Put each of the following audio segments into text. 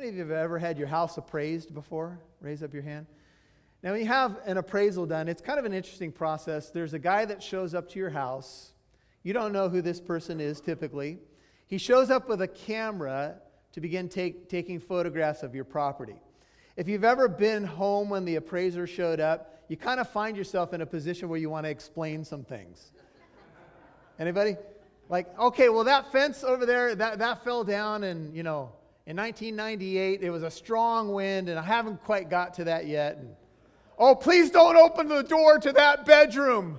many of you have ever had your house appraised before? Raise up your hand. Now, when you have an appraisal done, it's kind of an interesting process. There's a guy that shows up to your house. You don't know who this person is typically. He shows up with a camera to begin take, taking photographs of your property. If you've ever been home when the appraiser showed up, you kind of find yourself in a position where you want to explain some things. Anybody? Like, okay, well, that fence over there, that, that fell down, and, you know, in 1998, it was a strong wind, and I haven't quite got to that yet. And, oh, please don't open the door to that bedroom.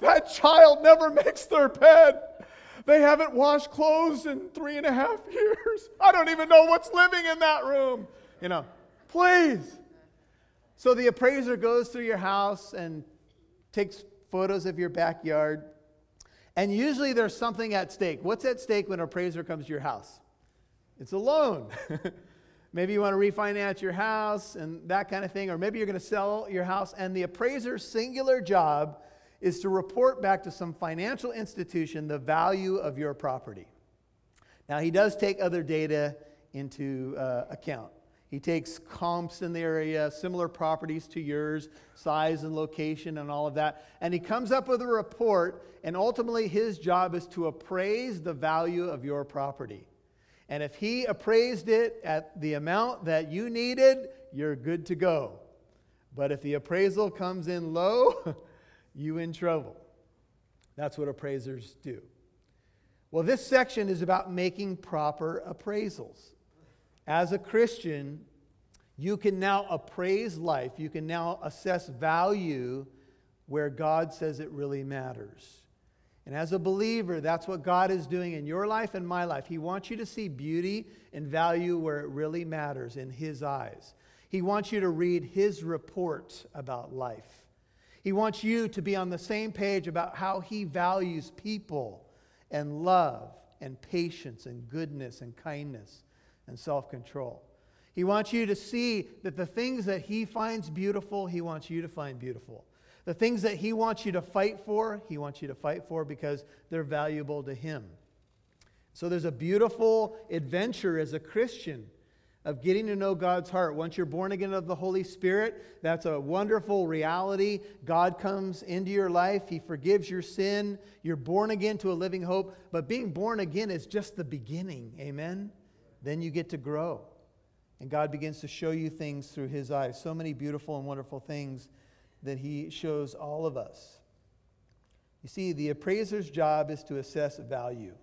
That child never makes their bed. They haven't washed clothes in three and a half years. I don't even know what's living in that room. You know, please. So the appraiser goes through your house and takes photos of your backyard. And usually there's something at stake. What's at stake when an appraiser comes to your house? It's a loan. maybe you want to refinance your house and that kind of thing, or maybe you're going to sell your house, and the appraiser's singular job is to report back to some financial institution the value of your property. Now, he does take other data into uh, account. He takes comps in the area, similar properties to yours, size and location, and all of that. And he comes up with a report, and ultimately his job is to appraise the value of your property. And if he appraised it at the amount that you needed, you're good to go. But if the appraisal comes in low, you in trouble. That's what appraisers do. Well, this section is about making proper appraisals as a Christian, you can now appraise life. You can now assess value where God says it really matters. And as a believer, that's what God is doing in your life and my life. He wants you to see beauty and value where it really matters in His eyes. He wants you to read His report about life. He wants you to be on the same page about how He values people and love and patience and goodness and kindness and self control. He wants you to see that the things that He finds beautiful, He wants you to find beautiful. The things that He wants you to fight for, He wants you to fight for because they're valuable to Him. So there's a beautiful adventure as a Christian of getting to know God's heart. Once you're born again of the Holy Spirit, that's a wonderful reality. God comes into your life, He forgives your sin. You're born again to a living hope. But being born again is just the beginning. Amen? Then you get to grow. And God begins to show you things through His eyes. So many beautiful and wonderful things that He shows all of us. You see, the appraiser's job is to assess value.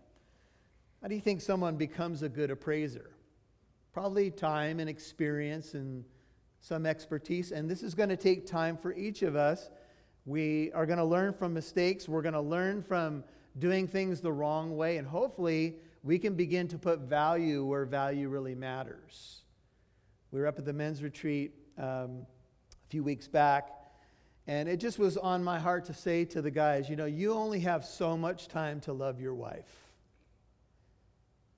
How do you think someone becomes a good appraiser? Probably time and experience and some expertise. And this is going to take time for each of us. We are going to learn from mistakes. We're going to learn from doing things the wrong way. And hopefully, we can begin to put value where value really matters. We were up at the men's retreat um, a few weeks back, and it just was on my heart to say to the guys, you know, you only have so much time to love your wife.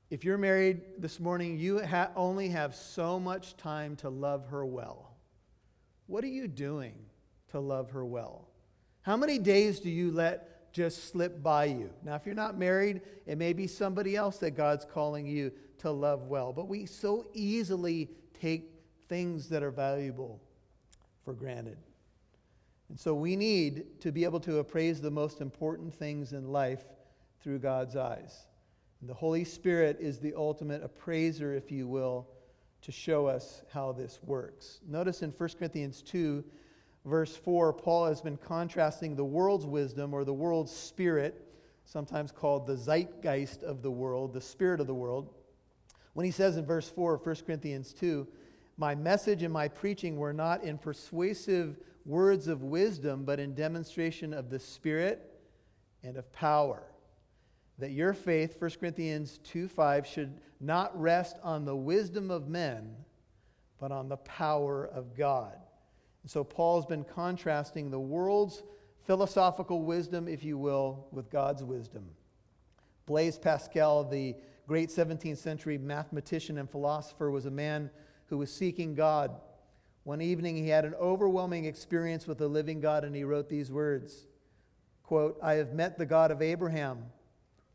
If you're married this morning, you ha- only have so much time to love her well. What are you doing to love her well? How many days do you let just slip by you. Now, if you're not married, it may be somebody else that God's calling you to love well. But we so easily take things that are valuable for granted. And so we need to be able to appraise the most important things in life through God's eyes. And the Holy Spirit is the ultimate appraiser, if you will, to show us how this works. Notice in 1 Corinthians 2, verse 4, Paul has been contrasting the world's wisdom or the world's spirit, sometimes called the zeitgeist of the world, the spirit of the world. When he says in verse 4 of 1 Corinthians 2, My message and my preaching were not in persuasive words of wisdom, but in demonstration of the Spirit and of power. That your faith, 1 Corinthians 2 5, should not rest on the wisdom of men, but on the power of God. And so Paul's been contrasting the world's philosophical wisdom, if you will, with God's wisdom. Blaise Pascal, the great 17th century mathematician and philosopher, was a man who was seeking God. One evening, he had an overwhelming experience with the living God, and he wrote these words quote, I have met the God of Abraham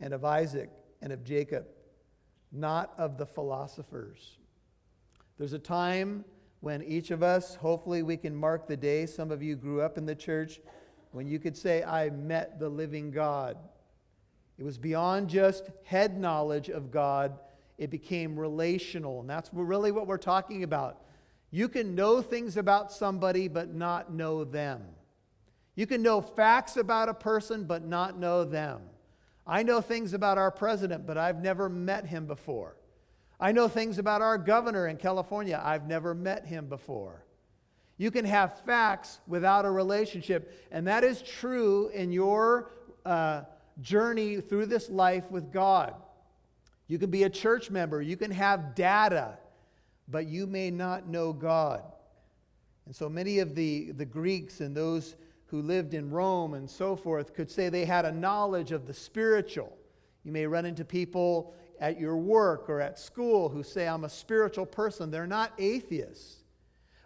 and of Isaac and of Jacob, not of the philosophers. There's a time when each of us, hopefully, we can mark the day. Some of you grew up in the church when you could say, I met the living God. It was beyond just head knowledge of God, it became relational. And that's really what we're talking about. You can know things about somebody, but not know them. You can know facts about a person, but not know them. I know things about our president, but I've never met him before. I know things about our governor in California. I've never met him before. You can have facts without a relationship, and that is true in your uh, journey through this life with God. You can be a church member, you can have data, but you may not know God. And so many of the, the Greeks and those who lived in Rome and so forth could say they had a knowledge of the spiritual. You may run into people at your work or at school who say, I'm a spiritual person. They're not atheists.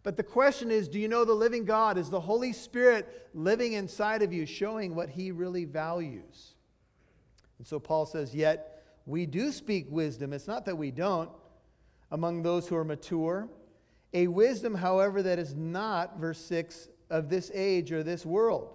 But the question is do you know the living God? Is the Holy Spirit living inside of you, showing what he really values? And so Paul says, Yet we do speak wisdom. It's not that we don't among those who are mature. A wisdom, however, that is not, verse 6, of this age or this world,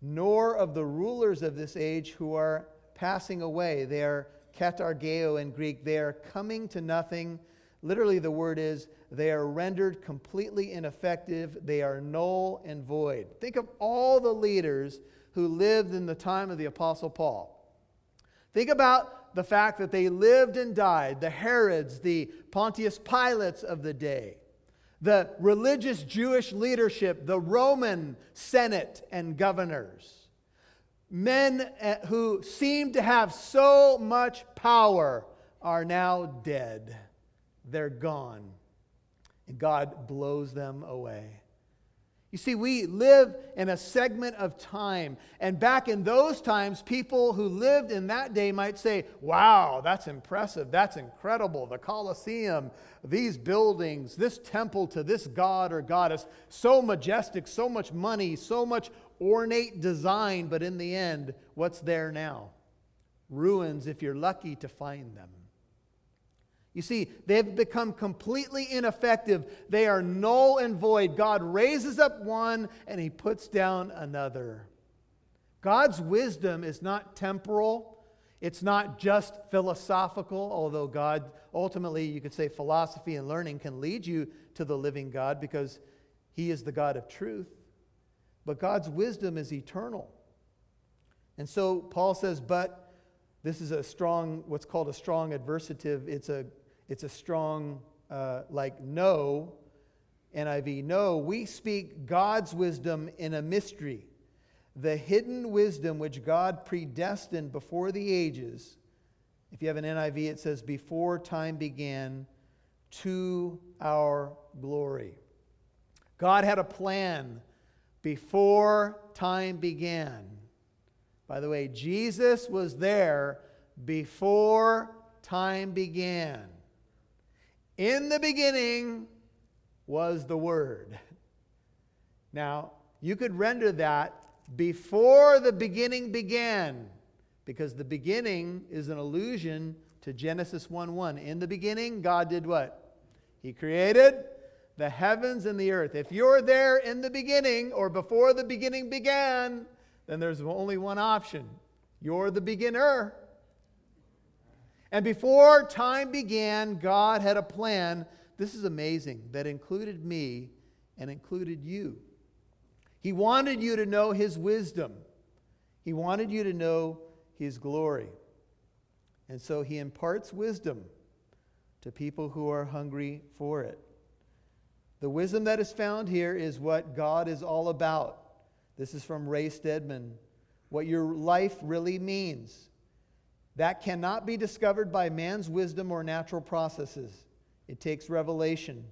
nor of the rulers of this age who are passing away. They are katargeo in Greek. They are coming to nothing. Literally, the word is they are rendered completely ineffective. They are null and void. Think of all the leaders who lived in the time of the Apostle Paul. Think about the fact that they lived and died the Herods, the Pontius Pilates of the day, the religious Jewish leadership, the Roman Senate and governors men eh, who seemed to have so much power are now dead. They're gone. And God blows them away. You see, we live in a segment of time. And back in those times, people who lived in that day might say, Wow, that's impressive. That's incredible. The Colosseum, these buildings, this temple to this god or goddess, so majestic, so much money, so much ornate design. But in the end, what's there now? Ruins if you're lucky to find them. You see, they've become completely ineffective. They are null and void. God raises up one and he puts down another. God's wisdom is not temporal, it's not just philosophical, although God, ultimately, you could say philosophy and learning can lead you to the living God because he is the God of truth. But God's wisdom is eternal. And so Paul says, but this is a strong, what's called a strong adversative. It's a it's a strong, uh, like, no, NIV, no, we speak God's wisdom in a mystery, the hidden wisdom which God predestined before the ages. If you have an NIV, it says, before time began to our glory. God had a plan before time began. By the way, Jesus was there before time began. In the beginning was the Word. Now, you could render that before the beginning began, because the beginning is an allusion to Genesis 1 1. In the beginning, God did what? He created the heavens and the earth. If you're there in the beginning or before the beginning began, then there's only one option. You're the beginner. And before time began, God had a plan. This is amazing that included me and included you. He wanted you to know His wisdom, He wanted you to know His glory. And so He imparts wisdom to people who are hungry for it. The wisdom that is found here is what God is all about. This is from Ray Stedman. What your life really means. That cannot be discovered by man's wisdom or natural processes. It takes revelation.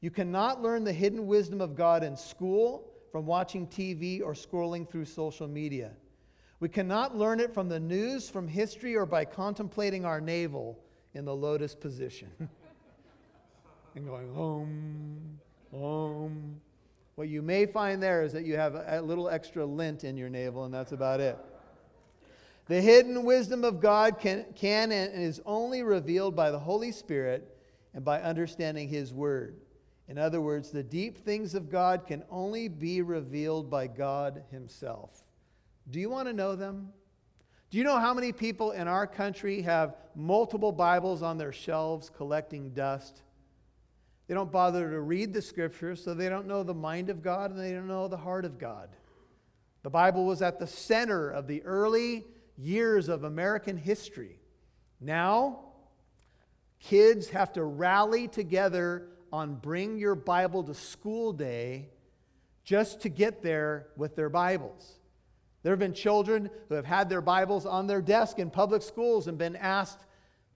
You cannot learn the hidden wisdom of God in school, from watching TV, or scrolling through social media. We cannot learn it from the news, from history, or by contemplating our navel in the lotus position. and going, home, home. What you may find there is that you have a little extra lint in your navel, and that's about it. The hidden wisdom of God can, can and is only revealed by the Holy Spirit and by understanding His Word. In other words, the deep things of God can only be revealed by God Himself. Do you want to know them? Do you know how many people in our country have multiple Bibles on their shelves collecting dust? They don't bother to read the scriptures, so they don't know the mind of God and they don't know the heart of God. The Bible was at the center of the early years of American history. Now, kids have to rally together on Bring Your Bible to School Day just to get there with their Bibles. There have been children who have had their Bibles on their desk in public schools and been asked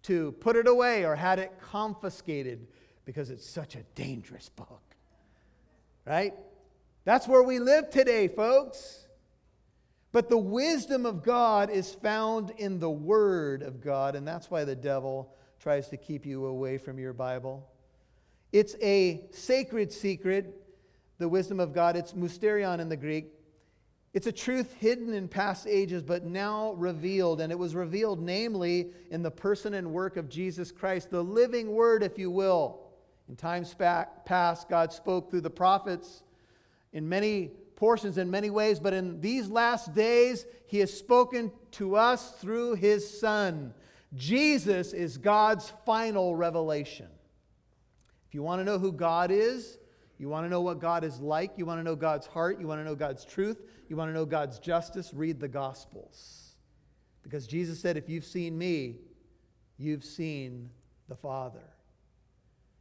to put it away or had it confiscated because it's such a dangerous book. Right? That's where we live today, folks. But the wisdom of God is found in the Word of God, and that's why the devil tries to keep you away from your Bible. It's a sacred secret, the wisdom of God. It's mysterion in the Greek. It's a truth hidden in past ages, but now revealed. And it was revealed, namely, in the person and work of Jesus Christ, the living word, if you will. In times past, God spoke through the prophets in many portions, in many ways, but in these last days, He has spoken to us through His Son. Jesus is God's final revelation. If you want to know who God is, you want to know what God is like, you want to know God's heart, you want to know God's truth, you want to know God's justice, read the Gospels. Because Jesus said, If you've seen me, you've seen the Father.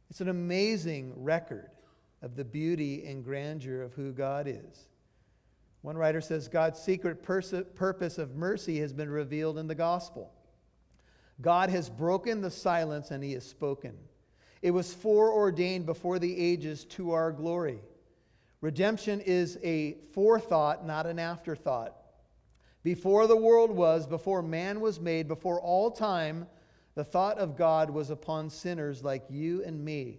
It's an amazing record of the beauty and grandeur of who God is. One writer says God's secret pers- purpose of mercy has been revealed in the gospel. God has broken the silence and he has spoken. It was foreordained before the ages to our glory. Redemption is a forethought, not an afterthought. Before the world was, before man was made, before all time, the thought of God was upon sinners like you and me,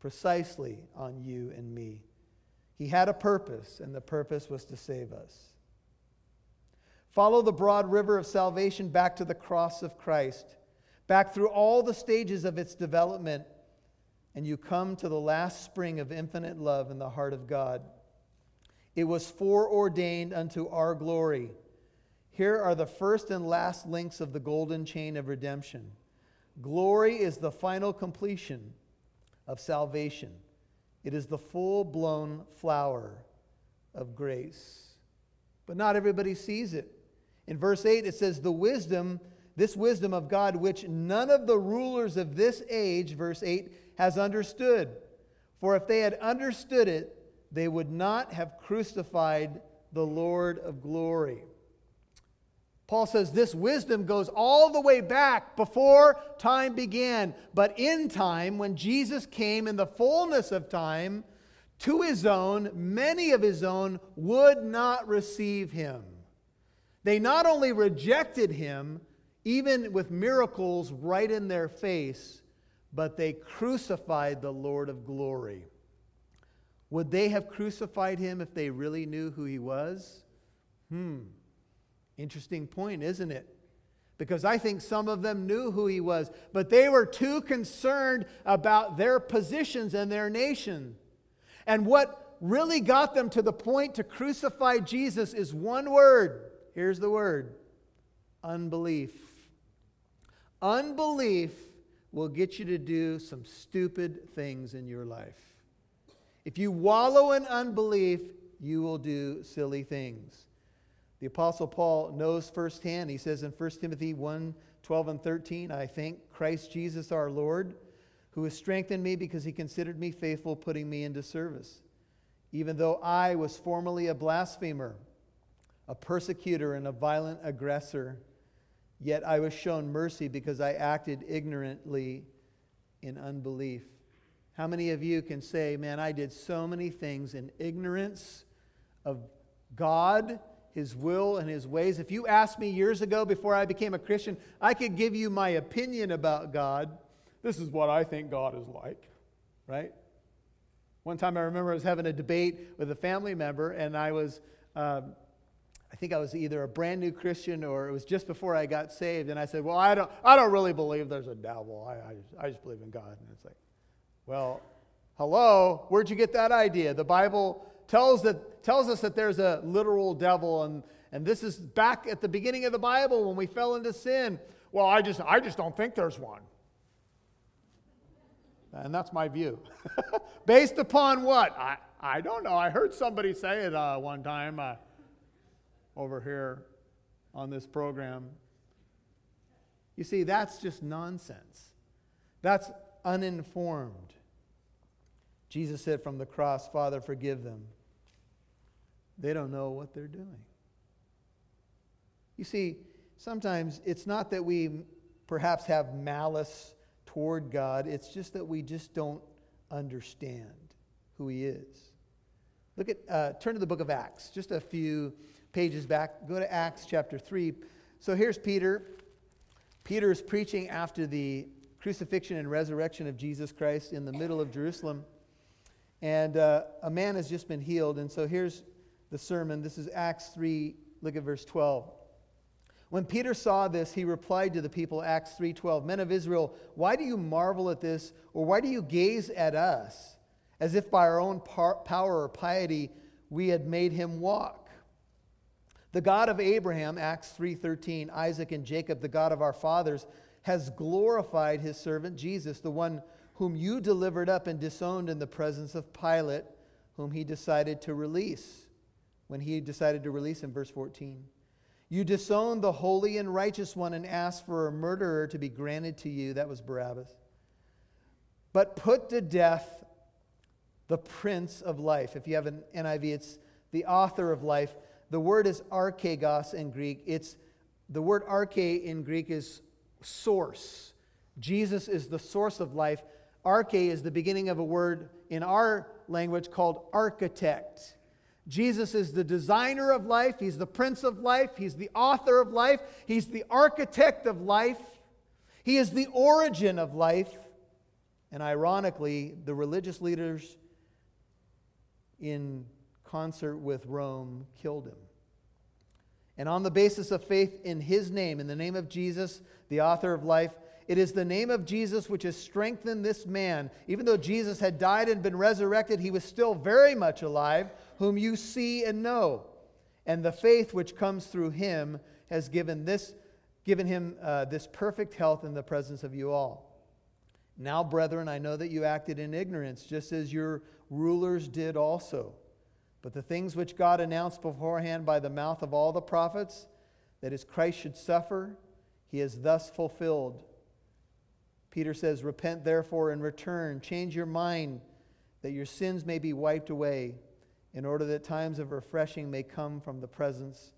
precisely on you and me. He had a purpose, and the purpose was to save us. Follow the broad river of salvation back to the cross of Christ, back through all the stages of its development, and you come to the last spring of infinite love in the heart of God. It was foreordained unto our glory. Here are the first and last links of the golden chain of redemption. Glory is the final completion of salvation, it is the full blown flower of grace. But not everybody sees it. In verse 8, it says, The wisdom, this wisdom of God, which none of the rulers of this age, verse 8, has understood. For if they had understood it, they would not have crucified the Lord of glory. Paul says this wisdom goes all the way back before time began. But in time, when Jesus came in the fullness of time to his own, many of his own would not receive him. They not only rejected him, even with miracles right in their face, but they crucified the Lord of glory. Would they have crucified him if they really knew who he was? Hmm. Interesting point, isn't it? Because I think some of them knew who he was, but they were too concerned about their positions and their nation. And what really got them to the point to crucify Jesus is one word. Here's the word unbelief. Unbelief will get you to do some stupid things in your life. If you wallow in unbelief, you will do silly things. The Apostle Paul knows firsthand. He says in 1 Timothy 1 12 and 13, I thank Christ Jesus our Lord, who has strengthened me because he considered me faithful, putting me into service. Even though I was formerly a blasphemer, a persecutor, and a violent aggressor, yet I was shown mercy because I acted ignorantly in unbelief. How many of you can say, Man, I did so many things in ignorance of God his will and his ways. If you asked me years ago before I became a Christian, I could give you my opinion about God. This is what I think God is like, right? One time I remember I was having a debate with a family member, and I was, um, I think I was either a brand new Christian or it was just before I got saved. And I said, Well, I don't, I don't really believe there's a devil. I, I, just, I just believe in God. And it's like, Well, hello, where'd you get that idea? The Bible tells, that, tells us that there's a literal devil. And, and this is back at the beginning of the Bible when we fell into sin. Well, I just, I just don't think there's one. And that's my view. Based upon what? I, I don't know. I heard somebody say it uh, one time. Uh, over here on this program. You see, that's just nonsense. That's uninformed. Jesus said from the cross, Father, forgive them. They don't know what they're doing. You see, sometimes it's not that we perhaps have malice toward God, it's just that we just don't understand who He is. Look at, uh, turn to the book of Acts, just a few pages back. Go to Acts chapter 3. So here's Peter. Peter is preaching after the crucifixion and resurrection of Jesus Christ in the middle of Jerusalem. And uh, a man has just been healed. And so here's the sermon. This is Acts 3. Look at verse 12. When Peter saw this, he replied to the people, Acts 3:12, "Men of Israel, why do you marvel at this, or why do you gaze at us, as if by our own par- power or piety we had made him walk? The God of Abraham, Acts 3:13, Isaac and Jacob, the God of our fathers, has glorified his servant Jesus, the one whom you delivered up and disowned in the presence of Pilate, whom he decided to release. When he decided to release him, verse 14. You disowned the holy and righteous one and asked for a murderer to be granted to you. That was Barabbas. But put to death the Prince of Life. If you have an NIV, it's the author of life the word is archegos in Greek. It's the word arche in Greek is source. Jesus is the source of life. Arche is the beginning of a word in our language called architect. Jesus is the designer of life, he's the prince of life, he's the author of life, he's the architect of life, he is the origin of life. And ironically, the religious leaders in concert with Rome killed him. And on the basis of faith in his name, in the name of Jesus, the author of life, it is the name of Jesus which has strengthened this man. Even though Jesus had died and been resurrected, he was still very much alive, whom you see and know. And the faith which comes through him has given, this, given him uh, this perfect health in the presence of you all. Now, brethren, I know that you acted in ignorance, just as your rulers did also. But the things which God announced beforehand by the mouth of all the prophets, that his Christ should suffer, he has thus fulfilled. Peter says, Repent therefore and return. Change your mind that your sins may be wiped away, in order that times of refreshing may come from the presence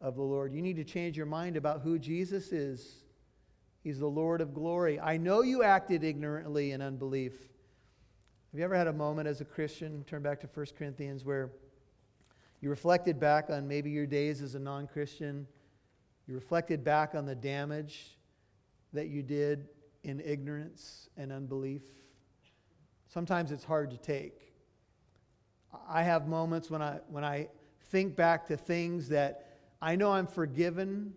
of the Lord. You need to change your mind about who Jesus is. He's the Lord of glory. I know you acted ignorantly in unbelief. Have you ever had a moment as a Christian, turn back to 1 Corinthians, where you reflected back on maybe your days as a non Christian? You reflected back on the damage that you did in ignorance and unbelief? Sometimes it's hard to take. I have moments when I, when I think back to things that I know I'm forgiven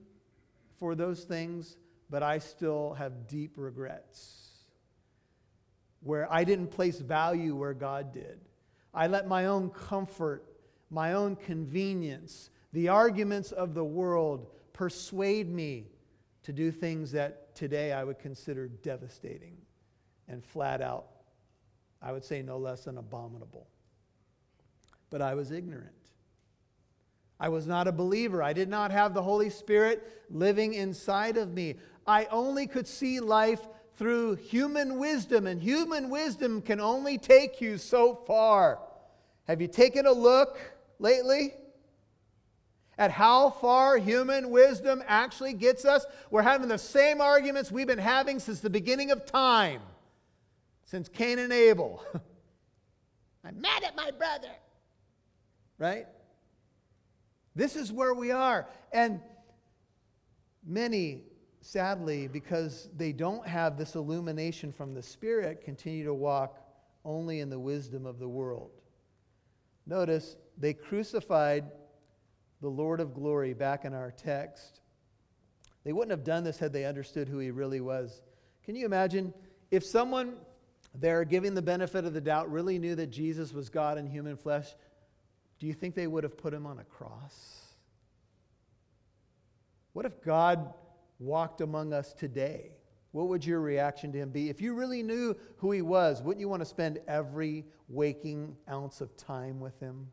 for those things, but I still have deep regrets where I didn't place value where God did. I let my own comfort, my own convenience, the arguments of the world persuade me to do things that today I would consider devastating and flat out, I would say no less than abominable. But I was ignorant. I was not a believer. I did not have the Holy Spirit living inside of me. I only could see life through human wisdom, and human wisdom can only take you so far. Have you taken a look lately at how far human wisdom actually gets us? We're having the same arguments we've been having since the beginning of time, since Cain and Abel. I'm mad at my brother. Right? This is where we are. And many sadly, because they don't have this illumination from the Spirit, continue to walk only in the wisdom of the world. Notice they crucified the Lord of glory back in our text. They wouldn't have done this had they understood who he really was. Can you imagine if someone there giving the benefit of the doubt really knew that Jesus was God in human flesh? Do you think they would have put him on a cross? What if God walked among us today? What would your reaction to him be? If you really knew who he was, wouldn't you want to spend every waking ounce of time with him?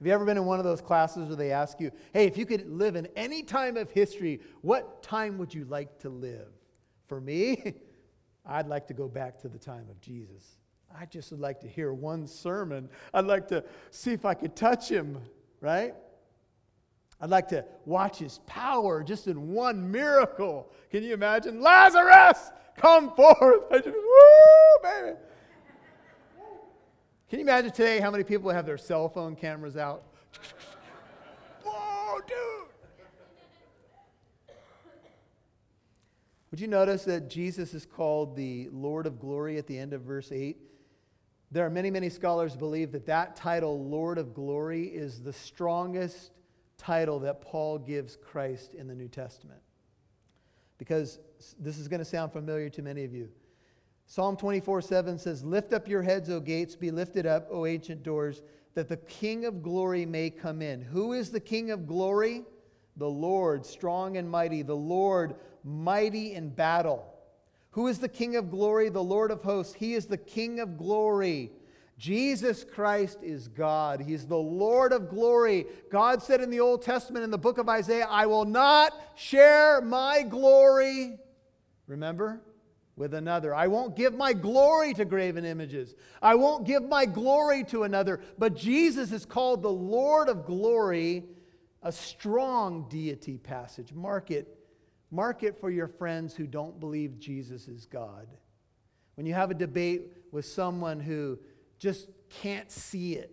Have you ever been in one of those classes where they ask you, hey, if you could live in any time of history, what time would you like to live? For me, I'd like to go back to the time of Jesus. I just would like to hear one sermon. I'd like to see if I could touch him, right? I'd like to watch his power just in one miracle. Can you imagine? Lazarus, come forth. I just, woo, baby. Can you imagine today how many people have their cell phone cameras out? Whoa, dude! Would you notice that Jesus is called the Lord of Glory at the end of verse 8? There are many, many scholars believe that that title, Lord of Glory, is the strongest title that Paul gives Christ in the New Testament. Because this is going to sound familiar to many of you. Psalm 24 7 says, Lift up your heads, O gates, be lifted up, O ancient doors, that the King of glory may come in. Who is the King of glory? The Lord, strong and mighty, the Lord, mighty in battle. Who is the King of glory? The Lord of hosts. He is the King of glory. Jesus Christ is God. He's the Lord of glory. God said in the Old Testament in the book of Isaiah, I will not share my glory. Remember? with another. I won't give my glory to graven images. I won't give my glory to another. But Jesus is called the Lord of glory, a strong deity passage. Mark it. Mark it for your friends who don't believe Jesus is God. When you have a debate with someone who just can't see it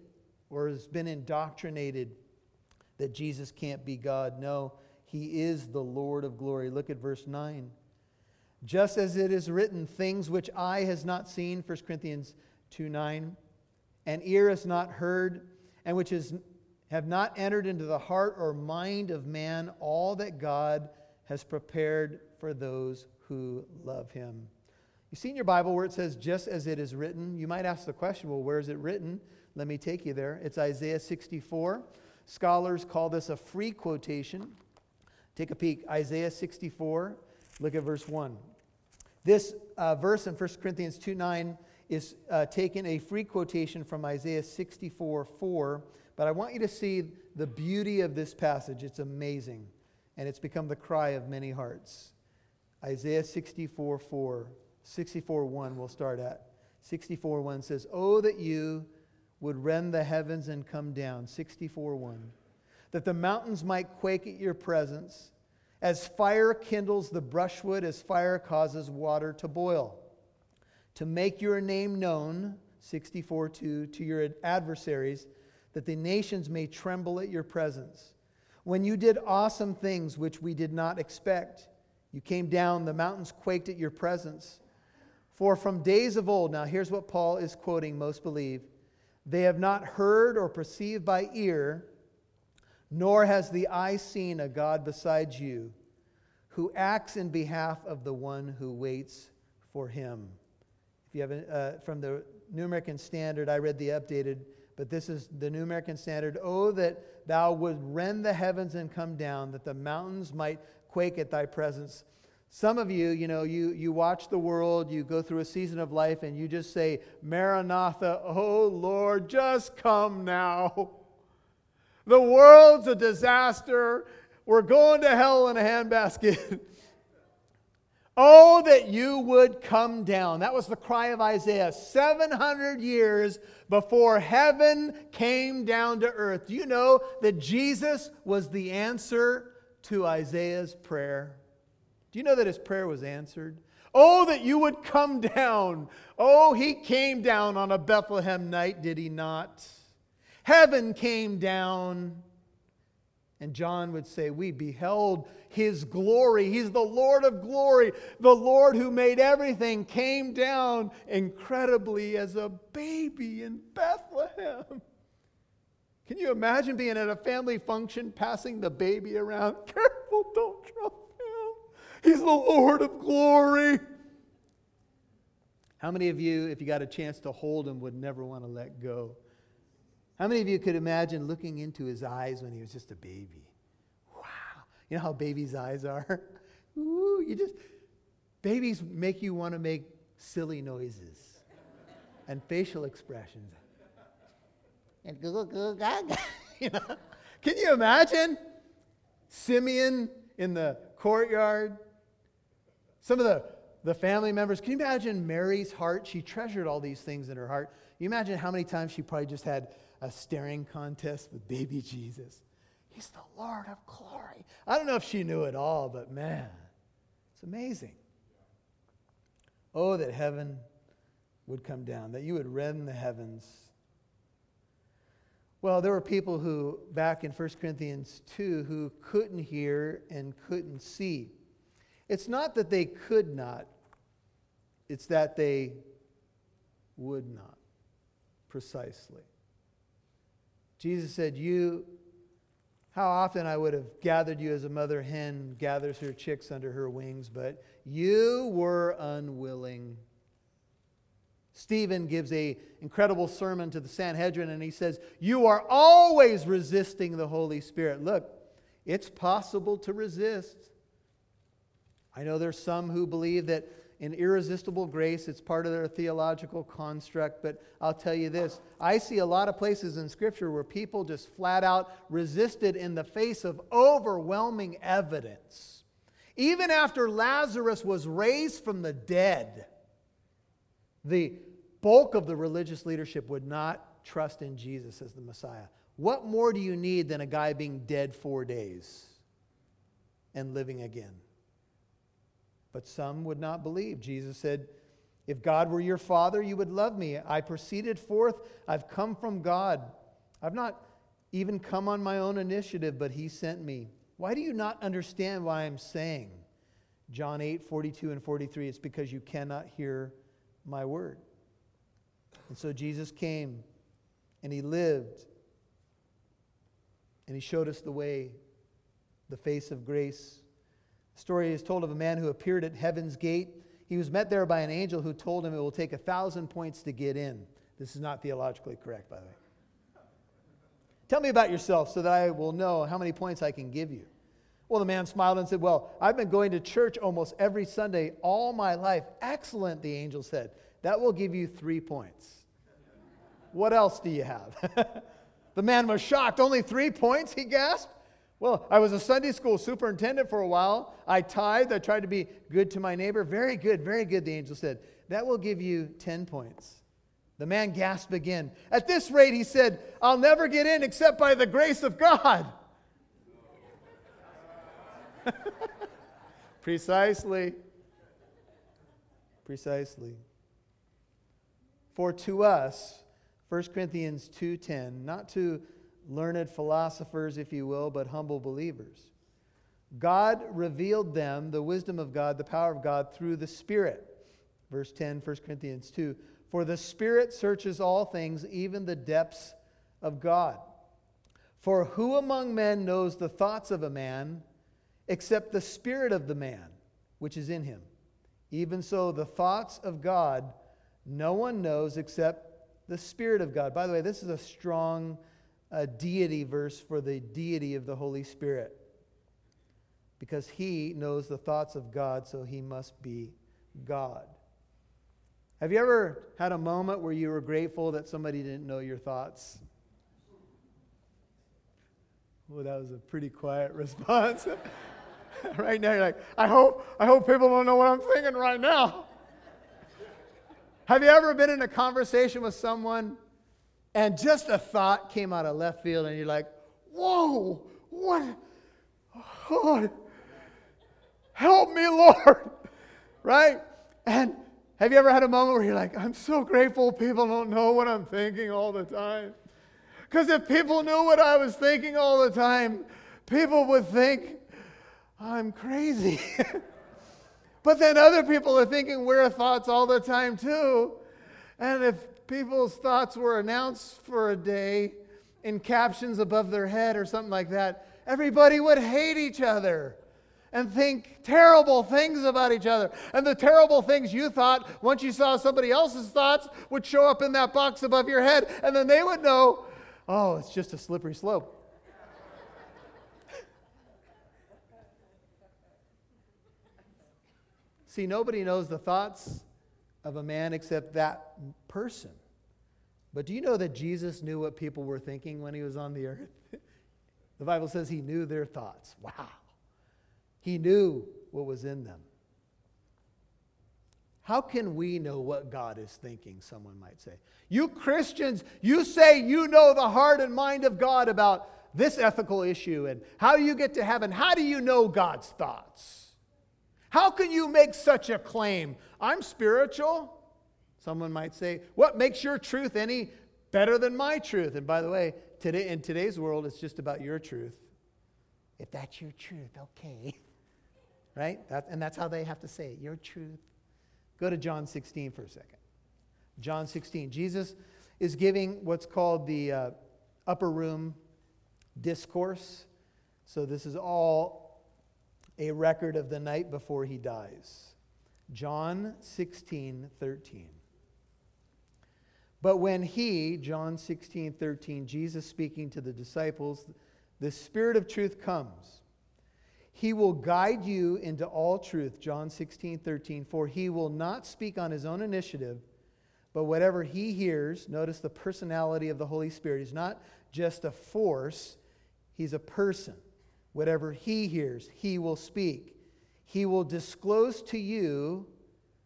or has been indoctrinated that Jesus can't be God, no, he is the Lord of glory. Look at verse 9. Just as it is written, things which eye has not seen, 1 Corinthians 2 9, and ear has not heard, and which is, have not entered into the heart or mind of man, all that God has prepared for those who love him. You see in your Bible where it says, just as it is written? You might ask the question, well, where is it written? Let me take you there. It's Isaiah 64. Scholars call this a free quotation. Take a peek. Isaiah 64. Look at verse 1. This uh, verse in 1 Corinthians 2 9 is uh, taken a free quotation from Isaiah 64 4. But I want you to see the beauty of this passage. It's amazing. And it's become the cry of many hearts. Isaiah 64 4. 64 1 we'll start at. 64 1 says, Oh, that you would rend the heavens and come down. 64 1. That the mountains might quake at your presence as fire kindles the brushwood, as fire causes water to boil. To make your name known, 64 2, to your adversaries, that the nations may tremble at your presence. When you did awesome things which we did not expect, you came down, the mountains quaked at your presence. For from days of old, now here's what Paul is quoting, most believe, they have not heard or perceived by ear nor has the eye seen a God besides you who acts in behalf of the one who waits for him. If you have uh, from the New American Standard, I read the updated, but this is the New American Standard. Oh, that thou would rend the heavens and come down, that the mountains might quake at thy presence. Some of you, you know, you, you watch the world, you go through a season of life, and you just say, Maranatha, oh Lord, just come now. The world's a disaster. We're going to hell in a handbasket. oh, that you would come down. That was the cry of Isaiah 700 years before heaven came down to earth. Do you know that Jesus was the answer to Isaiah's prayer? Do you know that his prayer was answered? Oh, that you would come down. Oh, he came down on a Bethlehem night, did he not? Heaven came down. And John would say, We beheld his glory. He's the Lord of glory. The Lord who made everything came down incredibly as a baby in Bethlehem. Can you imagine being at a family function, passing the baby around? Careful, don't drop him. He's the Lord of glory. How many of you, if you got a chance to hold him, would never want to let go? How many of you could imagine looking into his eyes when he was just a baby? You know how babies' eyes are? Ooh, you just, babies make you want to make silly noises and facial expressions. And go, go, go, go. you? Can you imagine Simeon in the courtyard? Some of the, the family members, can you imagine Mary's heart? She treasured all these things in her heart. You imagine how many times she probably just had a staring contest with baby Jesus. He's the Lord of glory. I don't know if she knew it all, but man, it's amazing. Oh, that heaven would come down, that you would rend the heavens. Well, there were people who, back in 1 Corinthians 2, who couldn't hear and couldn't see. It's not that they could not, it's that they would not, precisely. Jesus said, You, how often I would have gathered you as a mother hen gathers her chicks under her wings, but you were unwilling. Stephen gives a incredible sermon to the Sanhedrin and he says, "You are always resisting the Holy Spirit." Look, it's possible to resist. I know there's some who believe that in irresistible grace. It's part of their theological construct. But I'll tell you this I see a lot of places in Scripture where people just flat out resisted in the face of overwhelming evidence. Even after Lazarus was raised from the dead, the bulk of the religious leadership would not trust in Jesus as the Messiah. What more do you need than a guy being dead four days and living again? But some would not believe. Jesus said, If God were your father, you would love me. I proceeded forth. I've come from God. I've not even come on my own initiative, but he sent me. Why do you not understand why I'm saying? John 8, 42 and 43. It's because you cannot hear my word. And so Jesus came and he lived and he showed us the way, the face of grace story is told of a man who appeared at heaven's gate. He was met there by an angel who told him it will take a thousand points to get in. This is not theologically correct, by the way. Tell me about yourself so that I will know how many points I can give you. Well, the man smiled and said, Well, I've been going to church almost every Sunday all my life. Excellent, the angel said. That will give you three points. What else do you have? the man was shocked. Only three points, he gasped. Well, I was a Sunday school superintendent for a while. I tithed. I tried to be good to my neighbor. Very good, very good, the angel said. That will give you 10 points. The man gasped again. At this rate, he said, I'll never get in except by the grace of God. Precisely. Precisely. For to us, 1 Corinthians 2:10, not to learned philosophers, if you will, but humble believers. God revealed them the wisdom of God, the power of God through the Spirit. Verse 10, 1 Corinthians 2. For the Spirit searches all things, even the depths of God. For who among men knows the thoughts of a man except the Spirit of the man which is in him? Even so, the thoughts of God no one knows except the Spirit of God. By the way, this is a strong a deity verse for the deity of the Holy Spirit. Because he knows the thoughts of God, so he must be God. Have you ever had a moment where you were grateful that somebody didn't know your thoughts? Well, that was a pretty quiet response. right now, you're like, I hope, I hope people don't know what I'm thinking right now. Have you ever been in a conversation with someone and just a thought came out of left field, and you're like, whoa, what? Oh, help me, Lord. Right? And have you ever had a moment where you're like, I'm so grateful people don't know what I'm thinking all the time? Because if people knew what I was thinking all the time, people would think I'm crazy. but then other people are thinking weird thoughts all the time too. And if people's thoughts were announced for a day, in captions above their head or something like that, everybody would hate each other and think terrible things about each other. And the terrible things you thought, once you saw somebody else's thoughts, would show up in that box above your head. And then they would know, oh, it's just a slippery slope. See, nobody knows the thoughts of a man except that person. But do you know that Jesus knew what people were thinking when he was on the earth? the Bible says he knew their thoughts. Wow. He knew what was in them. How can we know what God is thinking? Someone might say. You Christians, you say you know the heart and mind of God about this ethical issue and how you get to heaven? How do you know God's thoughts? How can you make such a claim? I'm spiritual. Someone might say, What makes your truth any better than my truth? And by the way, today, in today's world, it's just about your truth. If that's your truth, okay. right? That, and that's how they have to say it your truth. Go to John 16 for a second. John 16. Jesus is giving what's called the uh, upper room discourse. So this is all a record of the night before he dies. John 16, 13. But when he, John 16, 13, Jesus speaking to the disciples, the Spirit of truth comes. He will guide you into all truth, John 16, 13, for he will not speak on his own initiative, but whatever he hears, notice the personality of the Holy Spirit. He's not just a force, he's a person. Whatever he hears, he will speak. He will disclose to you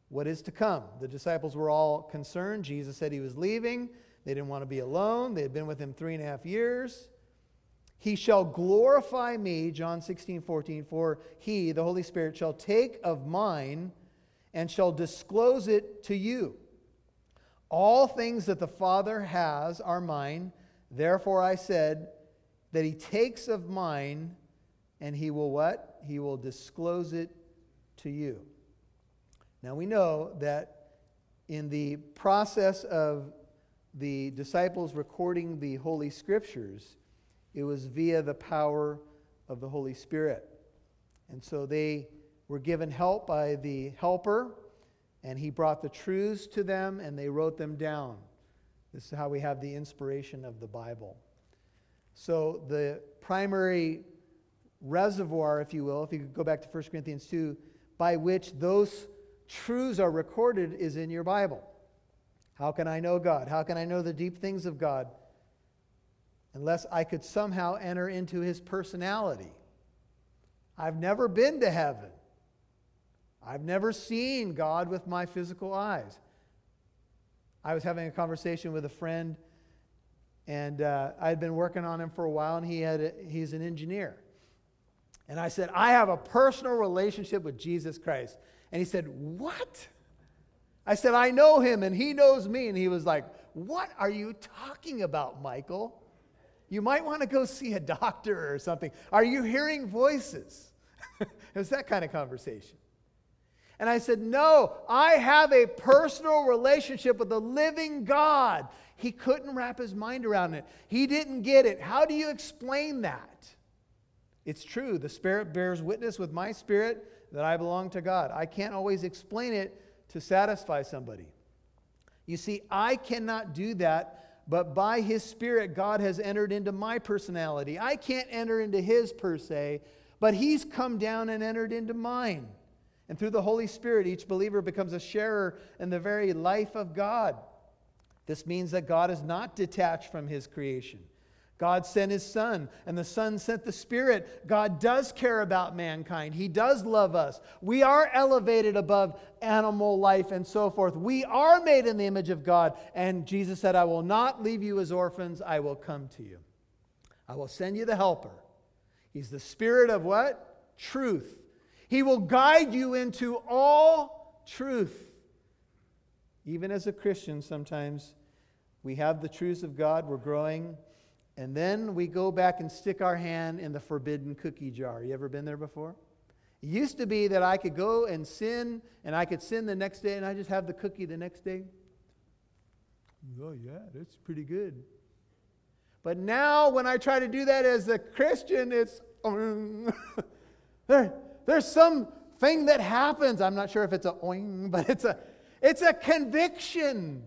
what is to come. The disciples were all concerned. Jesus said he was leaving. They didn't want to be alone. They had been with him three and a half years. He shall glorify me, John 16, 14, for he, the Holy Spirit, shall take of mine and shall disclose it to you. All things that the Father has are mine. Therefore I said that he takes of mine and he will what? He will disclose it to you. Now we know that in the process of the disciples recording the Holy Scriptures, it was via the power of the Holy Spirit. And so they were given help by the helper, and he brought the truths to them, and they wrote them down. This is how we have the inspiration of the Bible. So the primary reservoir, if you will, if you could go back to 1 Corinthians 2, by which those truths are recorded is in your Bible. How can I know God? How can I know the deep things of God? Unless I could somehow enter into his personality. I've never been to heaven. I've never seen God with my physical eyes. I was having a conversation with a friend, and uh, I had been working on him for a while, and he had a, he's an engineer. And I said, I have a personal relationship with Jesus Christ. And he said, What? I said, I know him and he knows me. And he was like, What are you talking about, Michael? You might want to go see a doctor or something. Are you hearing voices? it was that kind of conversation. And I said, No, I have a personal relationship with the living God. He couldn't wrap his mind around it, he didn't get it. How do you explain that? It's true. The Spirit bears witness with my spirit that I belong to God. I can't always explain it to satisfy somebody. You see, I cannot do that, but by His Spirit, God has entered into my personality. I can't enter into His per se, but He's come down and entered into mine. And through the Holy Spirit, each believer becomes a sharer in the very life of God. This means that God is not detached from His creation. God sent his son, and the son sent the spirit. God does care about mankind. He does love us. We are elevated above animal life and so forth. We are made in the image of God. And Jesus said, I will not leave you as orphans, I will come to you. I will send you the helper. He's the spirit of what? Truth. He will guide you into all truth. Even as a Christian, sometimes we have the truths of God, we're growing and then we go back and stick our hand in the forbidden cookie jar. You ever been there before? It used to be that I could go and sin, and I could sin the next day, and I just have the cookie the next day. Oh, yeah, that's pretty good. But now, when I try to do that as a Christian, it's um, there, there's some thing that happens. I'm not sure if it's a oing, but it's a it's a conviction.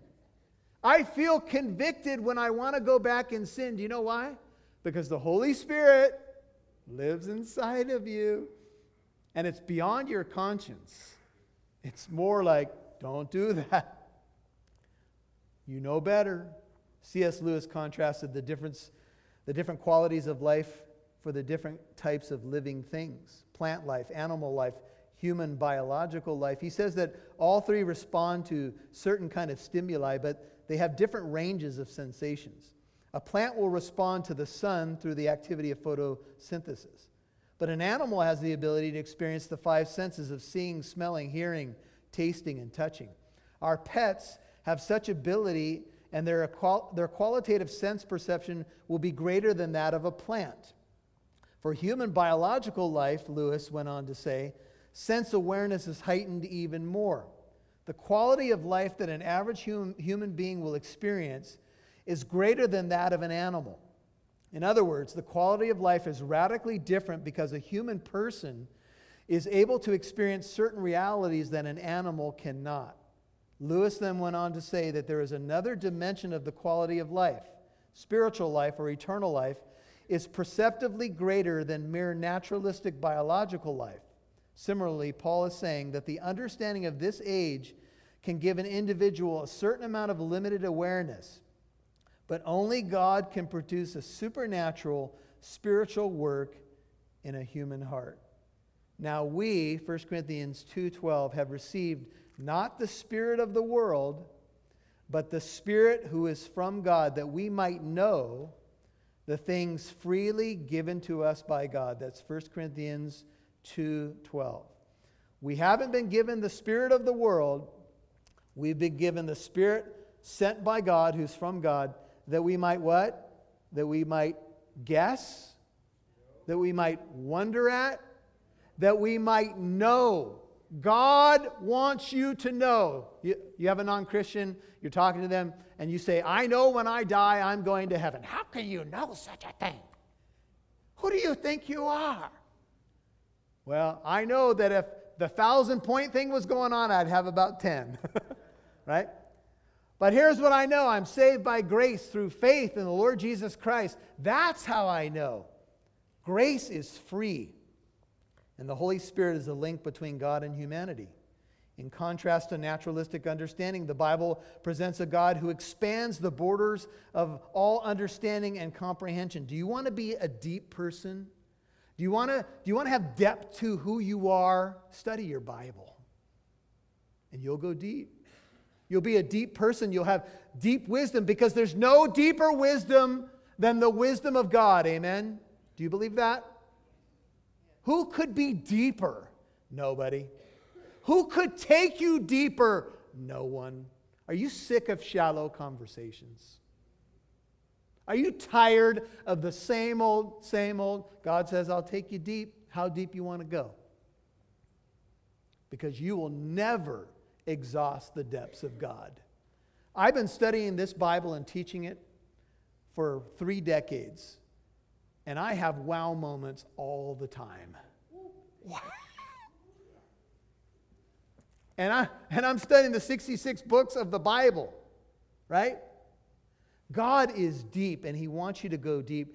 I feel convicted when I want to go back and sin. Do you know why? Because the Holy Spirit lives inside of you. And it's beyond your conscience. It's more like, don't do that. You know better. C.S. Lewis contrasted the difference, the different qualities of life for the different types of living things plant life, animal life, human biological life. He says that all three respond to certain kind of stimuli, but they have different ranges of sensations. A plant will respond to the sun through the activity of photosynthesis. But an animal has the ability to experience the five senses of seeing, smelling, hearing, tasting, and touching. Our pets have such ability, and their, qual- their qualitative sense perception will be greater than that of a plant. For human biological life, Lewis went on to say, sense awareness is heightened even more. The quality of life that an average hum, human being will experience is greater than that of an animal. In other words, the quality of life is radically different because a human person is able to experience certain realities that an animal cannot. Lewis then went on to say that there is another dimension of the quality of life. Spiritual life or eternal life is perceptively greater than mere naturalistic biological life. Similarly, Paul is saying that the understanding of this age can give an individual a certain amount of limited awareness but only God can produce a supernatural spiritual work in a human heart. Now we, 1 Corinthians 2:12, have received not the spirit of the world, but the spirit who is from God that we might know the things freely given to us by God. That's 1 Corinthians 2:12. We haven't been given the spirit of the world. We've been given the spirit sent by God who's from God that we might what? That we might guess, that we might wonder at, that we might know. God wants you to know. You, you have a non Christian, you're talking to them, and you say, I know when I die I'm going to heaven. How can you know such a thing? Who do you think you are? Well, I know that if the thousand point thing was going on, I'd have about 10. right? But here's what I know I'm saved by grace through faith in the Lord Jesus Christ. That's how I know. Grace is free, and the Holy Spirit is the link between God and humanity. In contrast to naturalistic understanding, the Bible presents a God who expands the borders of all understanding and comprehension. Do you want to be a deep person? Do you want to, do you want to have depth to who you are? Study your Bible, and you'll go deep. You'll be a deep person. You'll have deep wisdom because there's no deeper wisdom than the wisdom of God. Amen? Do you believe that? Who could be deeper? Nobody. Who could take you deeper? No one. Are you sick of shallow conversations? Are you tired of the same old, same old? God says, I'll take you deep. How deep you want to go? Because you will never exhaust the depths of God. I've been studying this Bible and teaching it for three decades, and I have wow moments all the time. Wow. And, I, and I'm studying the 66 books of the Bible, right? God is deep, and He wants you to go deep.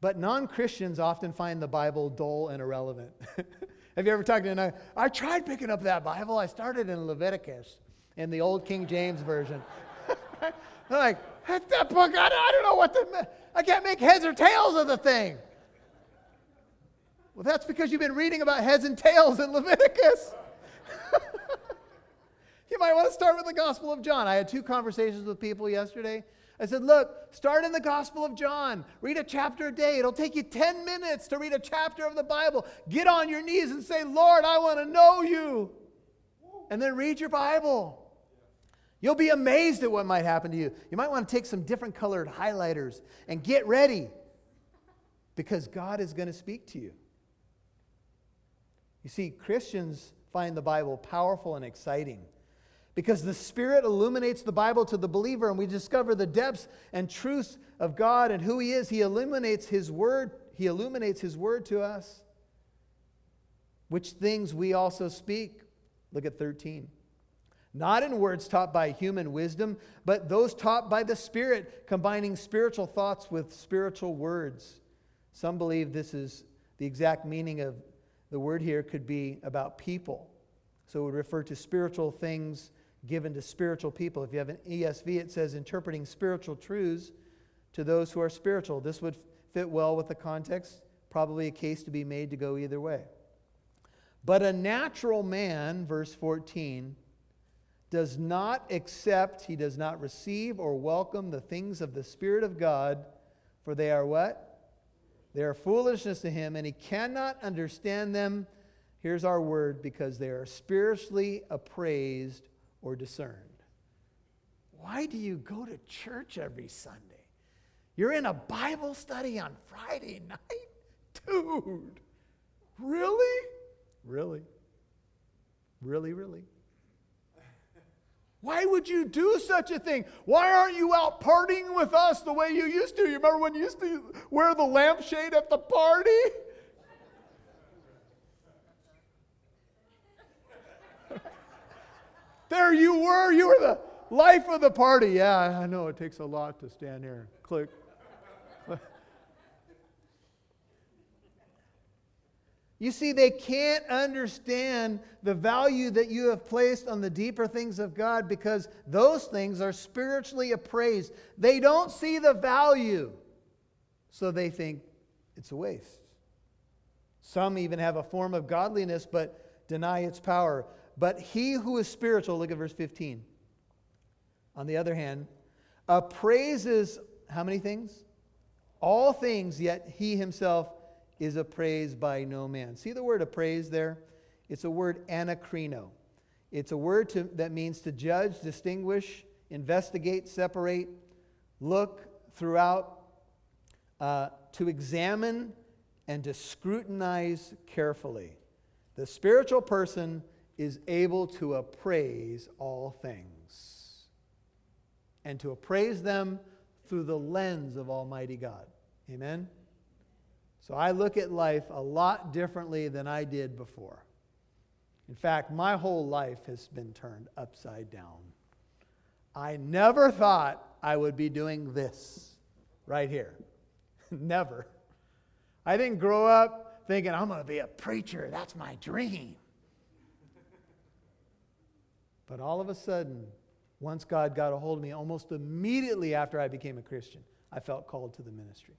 But non Christians often find the Bible dull and irrelevant. Have you ever talked to I tried picking up that Bible. I started in Leviticus in the old King James Version. I'm like, that book, I I don't know what the, I can't make heads or tails of the thing. Well, that's because you've been reading about heads and tails in Leviticus. you might want to start with the Gospel of John. I had two conversations with people yesterday I said, Look, start in the Gospel of John. Read a chapter a day. It'll take you 10 minutes to read a chapter of the Bible. Get on your knees and say, Lord, I want to know you. And then read your Bible. You'll be amazed at what might happen to you. You might want to take some different colored highlighters and get ready because God is going to speak to you. You see, Christians find the Bible powerful and exciting Because the Spirit illuminates the Bible to the believer, and we discover the depths and truths of God and who He is. He illuminates His Word. He illuminates His Word to us. Which things we also speak. Look at 13. Not in words taught by human wisdom, but those taught by the Spirit, combining spiritual thoughts with spiritual words. Some believe this is the exact meaning of the word here could be about people. So it would refer to spiritual things given to spiritual people. If you have an ESV, it says interpreting spiritual truths to those who are spiritual. This would fit well with the context, probably a case to be made to go either way. But a natural man, verse 14, does not accept, he does not receive or welcome the things of the Spirit of God, for they are what? They are foolishness to him, and he cannot understand them. Here's our word because they are spiritually appraised or discerned. Why do you go to church every Sunday? You're in a Bible study on Friday night? Dude, really? Really? Really, really? Why would you do such a thing? Why aren't you out partying with us the way you used to? You remember when you used to wear the lampshade at the party? There you were. You were the life of the party. Yeah, I know it takes a lot to stand here click. You see, they can't understand the value that you have placed on the deeper things of God because those things are spiritually appraised. They don't see the value, so they think it's a waste. Some even have a form of godliness but deny its power. But he who is spiritual, look at verse 15. On the other hand, appraises how many things? All things, yet he himself is appraised by no man. See the word appraise there? It's a word anakrino. It's a word to, that means to judge, distinguish, investigate, separate, look throughout, uh, to examine, and to scrutinize carefully. The spiritual person is able to appraise all things and to appraise them through the lens of Almighty God. Amen? So I look at life a lot differently than I did before. In fact, my whole life has been turned upside down. I never thought I would be doing this right here. never. I didn't grow up thinking, I'm going to be a preacher. That's my dream. But all of a sudden, once God got a hold of me, almost immediately after I became a Christian, I felt called to the ministry.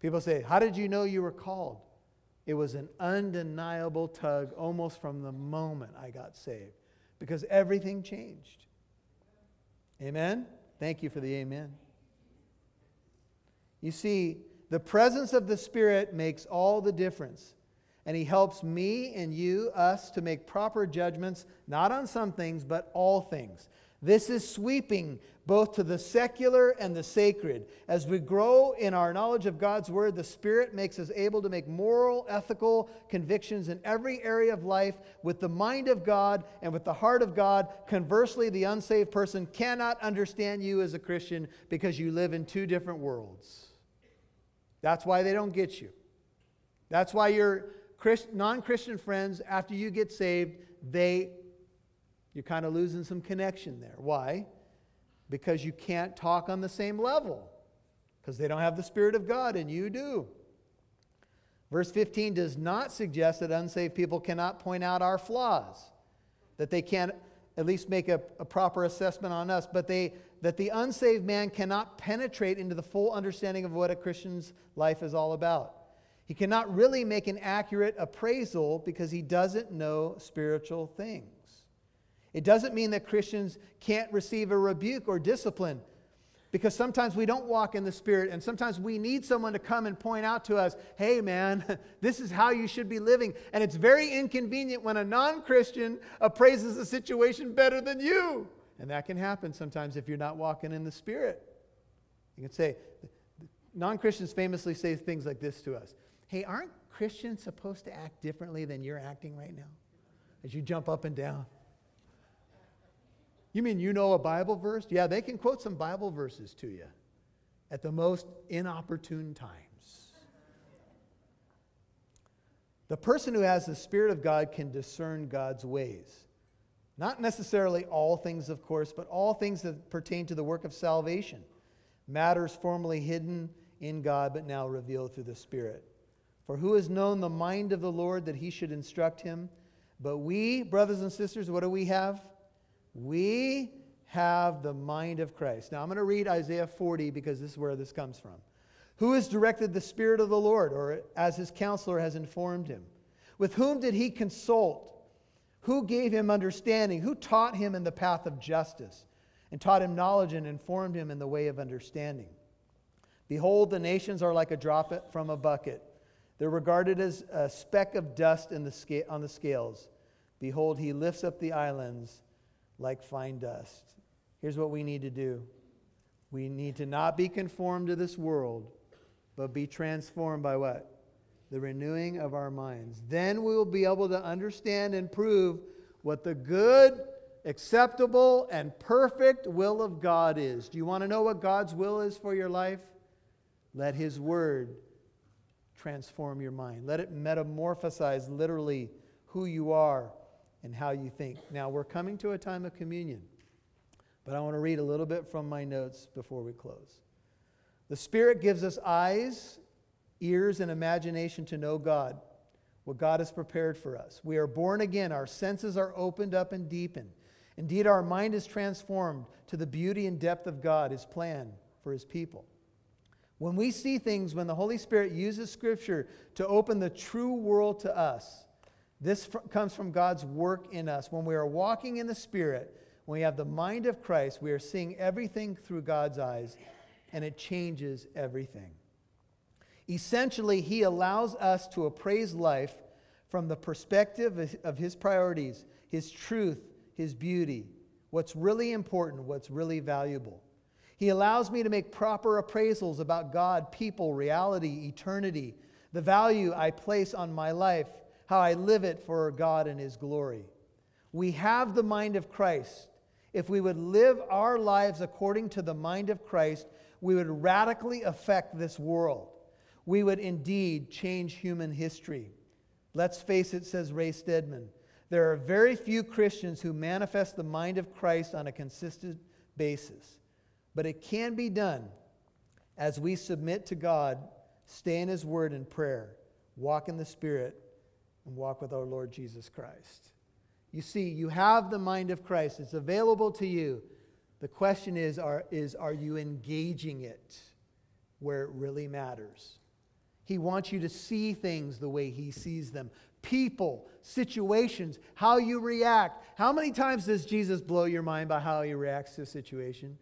People say, How did you know you were called? It was an undeniable tug almost from the moment I got saved because everything changed. Amen? Thank you for the amen. You see, the presence of the Spirit makes all the difference and He helps me and you, us, to make proper judgments, not on some things, but all things. This is sweeping both to the secular and the sacred. As we grow in our knowledge of God's Word, the Spirit makes us able to make moral, ethical convictions in every area of life with the mind of God and with the heart of God. Conversely, the unsaved person cannot understand you as a Christian because you live in two different worlds. That's why they don't get you. That's why you're non Christian friends, after you get saved, they, you're kind of losing some connection there. Why? Because you can't talk on the same level, because they don't have the Spirit of God and you do. Verse 15 does not suggest that unsaved people cannot point out our flaws, that they can't at least make a, a, proper assessment on us, but they, that the unsaved man cannot penetrate into the full understanding of what a Christian's life is all about. He cannot really make an accurate appraisal because he doesn't know spiritual things. It doesn't mean that Christians can't receive a rebuke or discipline because sometimes we don't walk in the Spirit and sometimes we need someone to come and point out to us, hey man, this is how you should be living. And it's very inconvenient when a non Christian appraises the situation better than you. And that can happen sometimes if you're not walking in the Spirit. You can say, non Christians famously say things like this to us Hey, aren't Christians supposed to act differently than you're acting right now? As you jump up and down. You mean you know a Bible verse? Yeah, they can quote some Bible verses to you at the most inopportune times. The person who has the Spirit of God can discern God's ways. Not necessarily all things, of course, but all things that pertain to the work of salvation. Matters formerly hidden in God, but now revealed through the Spirit. For who has known the mind of the Lord that he should instruct him? But we, brothers and sisters, what do we have? We have the mind of Christ. Now I'm going to read Isaiah 40 because this is where this comes from. Who has directed the Spirit of the Lord, or as his counselor has informed him? With whom did he consult? Who gave him understanding? Who taught him in the path of justice, and taught him knowledge and informed him in the way of understanding? Behold, the nations are like a drop from a bucket. They're regarded as a speck of dust the sca- on the scales. Behold, he lifts up the islands like fine dust. Here's what we need to do we need to not be conformed to this world, but be transformed by what? The renewing of our minds. Then we will be able to understand and prove what the good, acceptable, and perfect will of God is. Do you want to know what God's will is for your life? Let His Word transform your mind. Let it metamorphosize literally who you are and how you think. Now, we're coming to a time of communion, but I want to read a little bit from my notes before we close. The Spirit gives us eyes, ears, and imagination to know God, what God has prepared for us. We are born again, our senses are opened up and deepened. Indeed, our mind is transformed to the beauty and depth of God, His plan for His people. When we see things, when the Holy Spirit uses Scripture to open the true world to us, this comes from God's work in us. When we are walking in the Spirit, when we have the mind of Christ, we are seeing everything through God's eyes, and it changes everything. Essentially, He allows us to appraise life from the perspective of His priorities, His truth, His beauty, what's really important, what's really valuable. He allows me to make proper appraisals about God, people, reality, eternity, the value I place on my life, how I live it for God and His glory. We have the mind of Christ. If we would live our lives according to the mind of Christ, we would radically affect this world. We would indeed change human history. Let's face it, says Ray Stedman. There are very few Christians who manifest the mind of Christ on a consistent basis. But it can be done as we submit to God, stay in His Word and prayer, walk in the Spirit, and walk with our Lord Jesus Christ. You see, you have the mind of Christ, it's available to you. The question is are, is, are you engaging it where it really matters? He wants you to see things the way He sees them people, situations, how you react. How many times does Jesus blow your mind by how He reacts to a situation?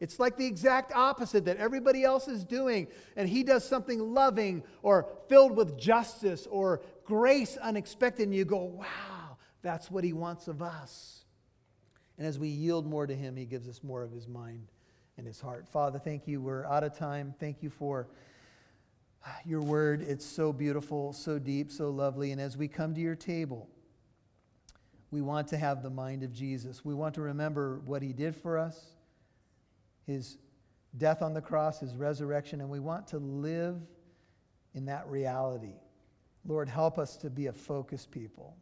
It's like the exact opposite that everybody else is doing. And he does something loving or filled with justice or grace unexpected. And you go, wow, that's what he wants of us. And as we yield more to him, he gives us more of his mind and his heart. Father, thank you. We're out of time. Thank you for your word. It's so beautiful, so deep, so lovely. And as we come to your table, we want to have the mind of Jesus. We want to remember what he did for us his death on the cross, his resurrection, and we want to live in that reality. Lord, help us to be a focused people.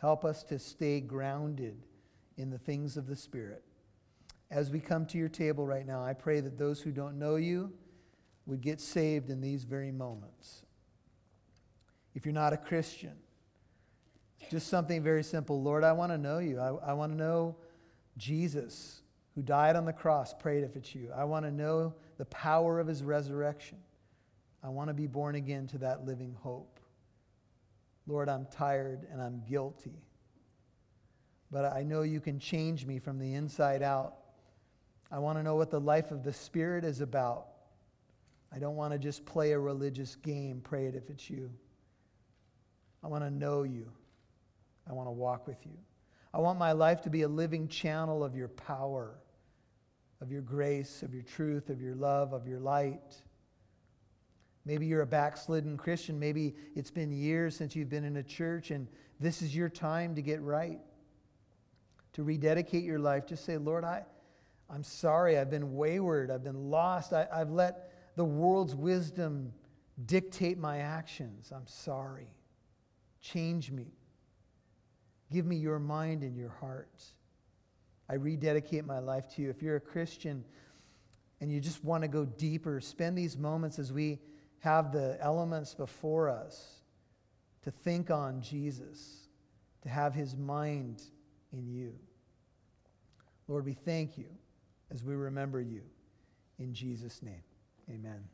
Help us to stay grounded in the things of the Spirit. As we come to your table right now, I pray that those who don't know you would get saved in these very moments. If you're not a Christian, just something very simple Lord, I want to know you. I, I want to know Jesus who died on the cross prayed if it's you. I want to know the power of his resurrection. I want to be born again to that living hope. Lord, I'm tired and I'm guilty. But I know you can change me from the inside out. I want to know what the life of the Spirit is about. I don't want to just play a religious game, pray it if it's you. I want to know you. I want to walk with you. I want my life to be a living channel of your power of your grace, of your truth, of your love, of your light. Maybe you're a backslidden Christian. Maybe it's been years since you've been in a church and this is your time to get right. to rededicate your life, just say, Lord, I, I'm sorry. I've been wayward. I've been lost. I, I've let the world's wisdom dictate my actions. I'm sorry. Change me. Give me your mind and your heart. I rededicate my life to you. If you're a Christian and you just want to go deeper, spend these moments as we have the elements before us to think on Jesus, to have his mind in you. Lord, we thank you as we remember you. In Jesus' name, amen.